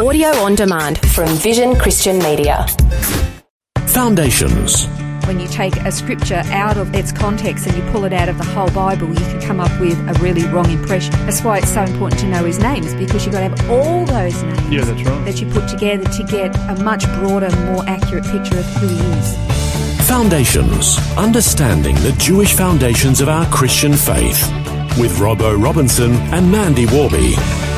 Audio on demand from Vision Christian Media. Foundations. When you take a scripture out of its context and you pull it out of the whole Bible, you can come up with a really wrong impression. That's why it's so important to know his names because you've got to have all those names Yeah, that's right. that you put together to get a much broader, more accurate picture of who he is. Foundations. Understanding the Jewish foundations of our Christian faith. With Robbo Robinson and Mandy Worby.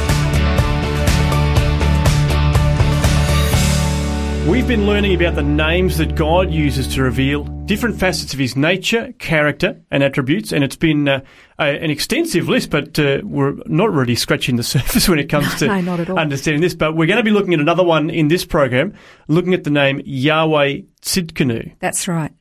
We've been learning about the names that God uses to reveal different facets of his nature, character, and attributes, and it's been uh, a, an extensive list, but uh, we're not really scratching the surface when it comes to No, not at all. understanding this. But we're going to be looking at another one in this program, looking at the name Yahweh Tsidkenu. That's right.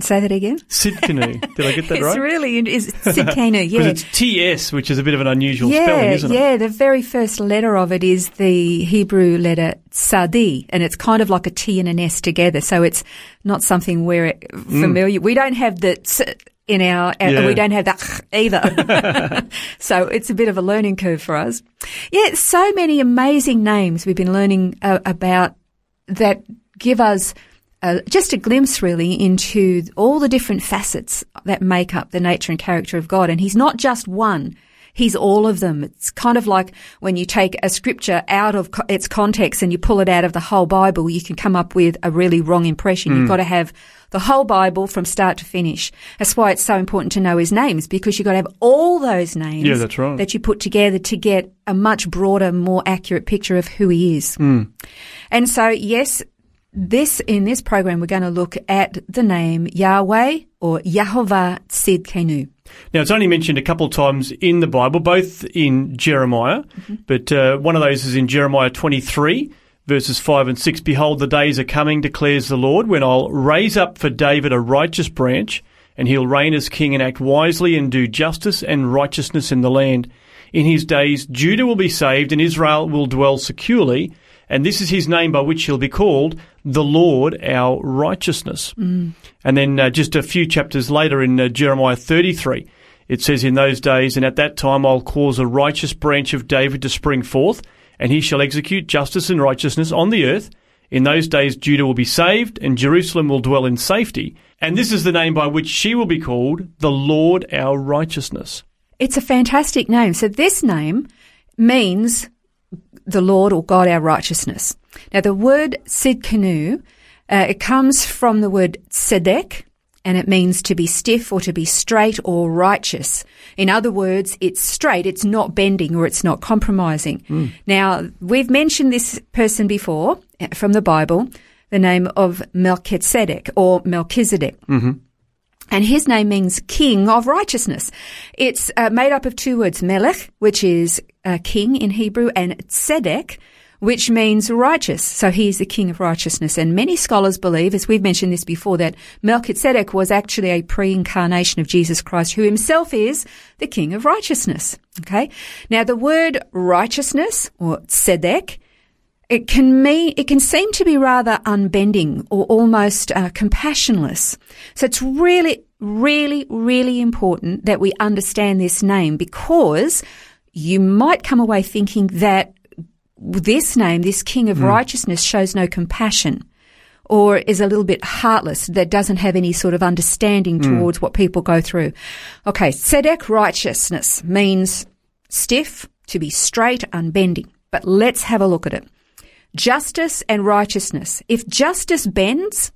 Say that again. Tsidkenu. Did I get that right? it's really is Sidkenu, yeah. Because it's TS, which is a bit of an unusual yeah, spelling, isn't it? yeah. The very first letter of it is the Hebrew letter Tsadi, and it's kind of like a T and an S together. So it's not something we're familiar. We don't have the ts in our, uh, Yeah. we don't have that either. so it's a bit of a learning curve for us. Yeah, so many amazing names we've been learning uh, about that give us uh, just a glimpse really into all the different facets that make up the nature and character of God. And He's not just one. He's all of them. It's kind of like when you take a scripture out of co- its context and you pull it out of the whole Bible, you can come up with a really wrong impression. Hmm. You've got to have the whole Bible from start to finish. That's why it's so important to know his names because you've got to have all those names Yeah, that's right. that you put together to get a much broader, more accurate picture of who he is. Hmm. And so, yes, this in this program we're going to look at the name Yahweh or Yahovah Tsidkenu. Now, it's only mentioned a couple of times in the Bible, both in Jeremiah, but uh, one of those is in Jeremiah 23, verses 5 and 6. Behold, the days are coming, declares the Lord, when I'll raise up for David a righteous branch, and he'll reign as king and act wisely and do justice and righteousness in the land. In his days, Judah will be saved, and Israel will dwell securely. And this is his name by which he'll be called, the Lord our righteousness. And then uh, just a few chapters later in uh, Jeremiah 33, it says, In those days and at that time I'll cause a righteous branch of David to spring forth, and he shall execute justice and righteousness on the earth. In those days Judah will be saved, and Jerusalem will dwell in safety. And this is the name by which she will be called, the Lord our righteousness. It's a fantastic name. So this name means the Lord or God our righteousness. Now the word Sidkenu, uh, it comes from the word tzedek, and it means to be stiff or to be straight or righteous. In other words, it's straight, it's not bending or it's not compromising. Now, we've mentioned this person before uh, from the Bible, the name of Melchizedek or Melchizedek. And his name means king of righteousness. It's uh, made up of two words, melech, which is uh, king in Hebrew, and tzedek, which means righteous. So he is the king of righteousness. And many scholars believe, as we've mentioned this before, that Melchizedek was actually a pre-incarnation of Jesus Christ, who himself is the king of righteousness. Okay. Now the word righteousness or tzedek it can mean it can seem to be rather unbending or almost uh, compassionless. So it's really, really, really important that we understand this name because you might come away thinking that this name, this King of hmm. Righteousness, shows no compassion or is a little bit heartless, that doesn't have any sort of understanding hmm. towards what people go through. Okay, Tzedek righteousness means stiff, to be straight, unbending. But let's have a look at it. Justice and righteousness. If justice bends,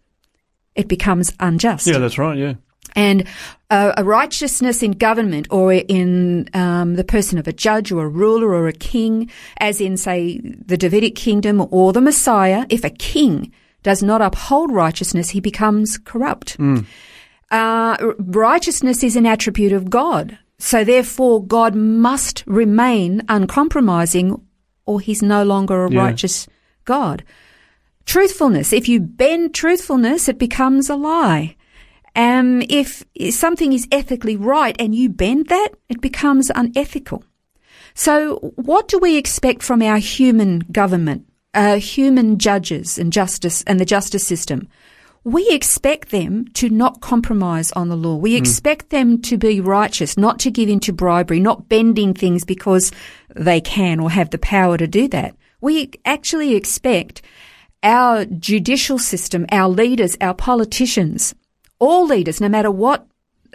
it becomes unjust. Yeah, that's right, yeah. And uh, a righteousness in government or in um, the person of a judge or a ruler or a king, as in, say, the Davidic kingdom or the Messiah, if a king does not uphold righteousness, he becomes corrupt. Uh, righteousness is an attribute of God. So therefore, God must remain uncompromising or he's no longer a Yeah. righteous God. Truthfulness. If you bend truthfulness, it becomes a lie. Um, if something is ethically right and you bend that, it becomes unethical. So what do we expect from our human government, uh, human judges and justice and the justice system? We expect them to not compromise on the law. We expect them to be righteous, not to give in to bribery, not bending things because they can or have the power to do that. We actually expect our judicial system, our leaders, our politicians, all leaders, no matter what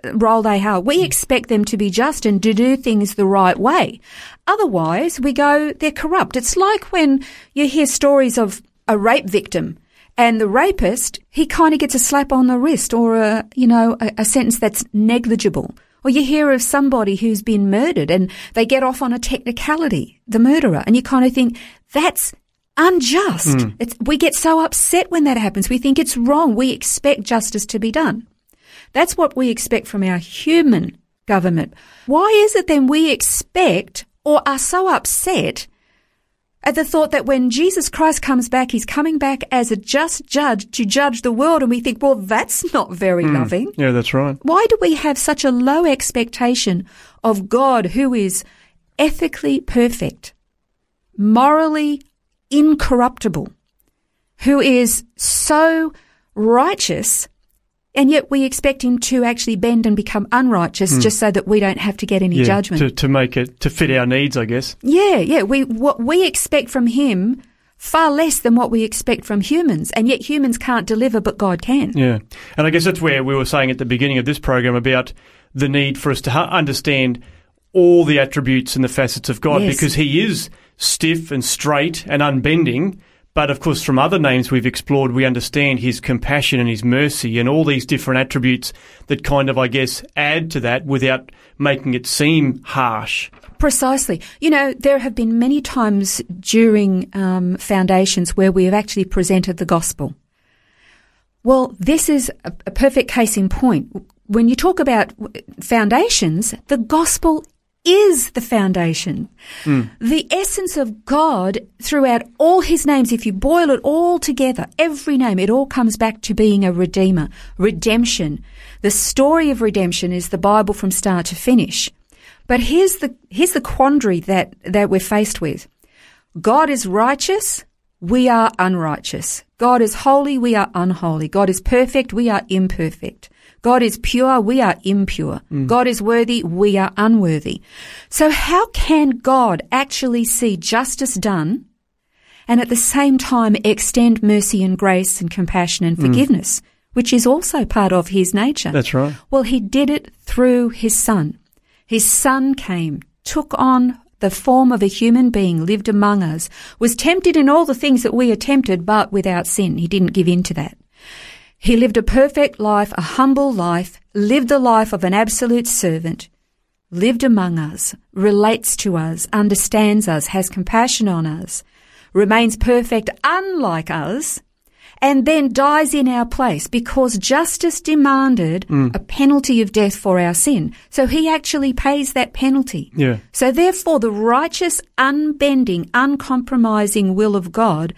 uh, role they have, we expect them to be just and to do things the right way. Otherwise, we go, they're corrupt. It's like when you hear stories of a rape victim and the rapist, he kind of gets a slap on the wrist or a, you know, a, a sentence that's negligible. Or you hear of somebody who's been murdered and they get off on a technicality, the murderer, and you kind of think, that's unjust. Mm. we get so upset when that happens. We think it's wrong. We expect justice to be done. That's what we expect from our human government. Why is it then we expect or are so upset at the thought that when Jesus Christ comes back, he's coming back as a just judge to judge the world, and we think, well, that's not very mm. loving. Yeah, that's right. Why do we have such a low expectation of God who is ethically perfect, morally incorruptible, who is so righteous and yet we expect him to actually bend and become unrighteous mm. just so that we don't have to get any yeah, judgment. To, to make it, to fit our needs, I guess. Yeah, yeah. We, what we expect from him far less than what we expect from humans, and yet humans can't deliver, but God can. Yeah. And I guess that's where we were saying at the beginning of this program about the need for us to understand all the attributes and the facets of God yes. because he is stiff and straight and unbending but of course, from other names we've explored, we understand his compassion and his mercy and all these different attributes that kind of, I guess, add to that without making it seem harsh. Precisely. You know, there have been many times during um, foundations where we have actually presented the gospel. Well, this is a, a perfect case in point. When you talk about foundations, the gospel is the foundation. Mm. The essence of God throughout all his names, if you boil it all together, every name, it all comes back to being a redeemer, redemption. The story of redemption is the Bible from start to finish. But here's the, here's the quandary that, that we're faced with. God is righteous. We are unrighteous. God is holy. We are unholy. God is perfect. We are imperfect. God is pure, we are impure. Mm. God is worthy, we are unworthy. So how can God actually see justice done and at the same time extend mercy and grace and compassion and mm. forgiveness, mm. which is also part of his nature? That's right. Well, he did it through his son. His son came, took on the form of a human being, lived among us, was tempted in all the things that we are tempted, but without sin. He didn't give in to that. He lived a perfect life, a humble life, lived the life of an absolute servant, lived among us, relates to us, understands us, has compassion on us, remains perfect unlike us, and then dies in our place because justice demanded mm. a penalty of death for our sin. So he actually pays that penalty. Yeah. So therefore the righteous, unbending, uncompromising will of God,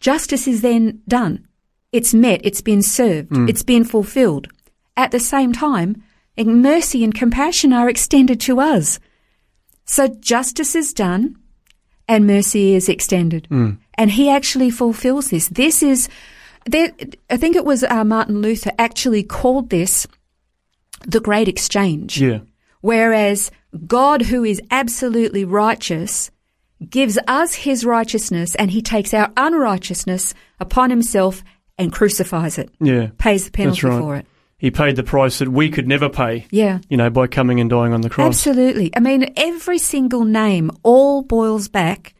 justice is then done. It's met, it's been served, mm. it's been fulfilled. At the same time, mercy and compassion are extended to us. So justice is done and mercy is extended. Mm. And he actually fulfills this. This is, there, I think it was uh, Martin Luther actually called this the great exchange. Yeah. Whereas God, who is absolutely righteous, gives us his righteousness and he takes our unrighteousness upon himself and crucifies it. Yeah. Pays the penalty right. for it. He paid the price that we could never pay. Yeah. You know, by coming and dying on the cross. Absolutely. I mean, every single name all boils back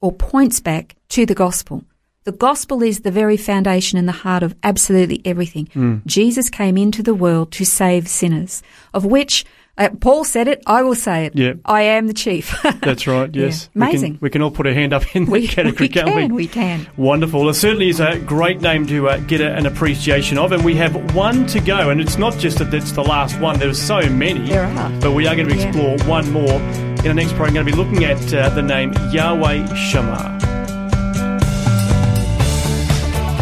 or points back to the gospel. The gospel is the very foundation and the heart of absolutely everything. Mm. Jesus came into the world to save sinners, of which uh, Paul said it. I will say it. Yeah. I am the chief. That's right. Yes. Yeah. Amazing. We can, we can, all put a hand up in we, the category, we can't can, we? We can. Wonderful. It certainly is a great name to uh, get a, an appreciation of, and we have one to go. And it's not just that it's the last one. There's so many. There are. But we are going to explore yeah. one more. In the next program, I'm going to be looking at uh, the name Yahweh Shammah.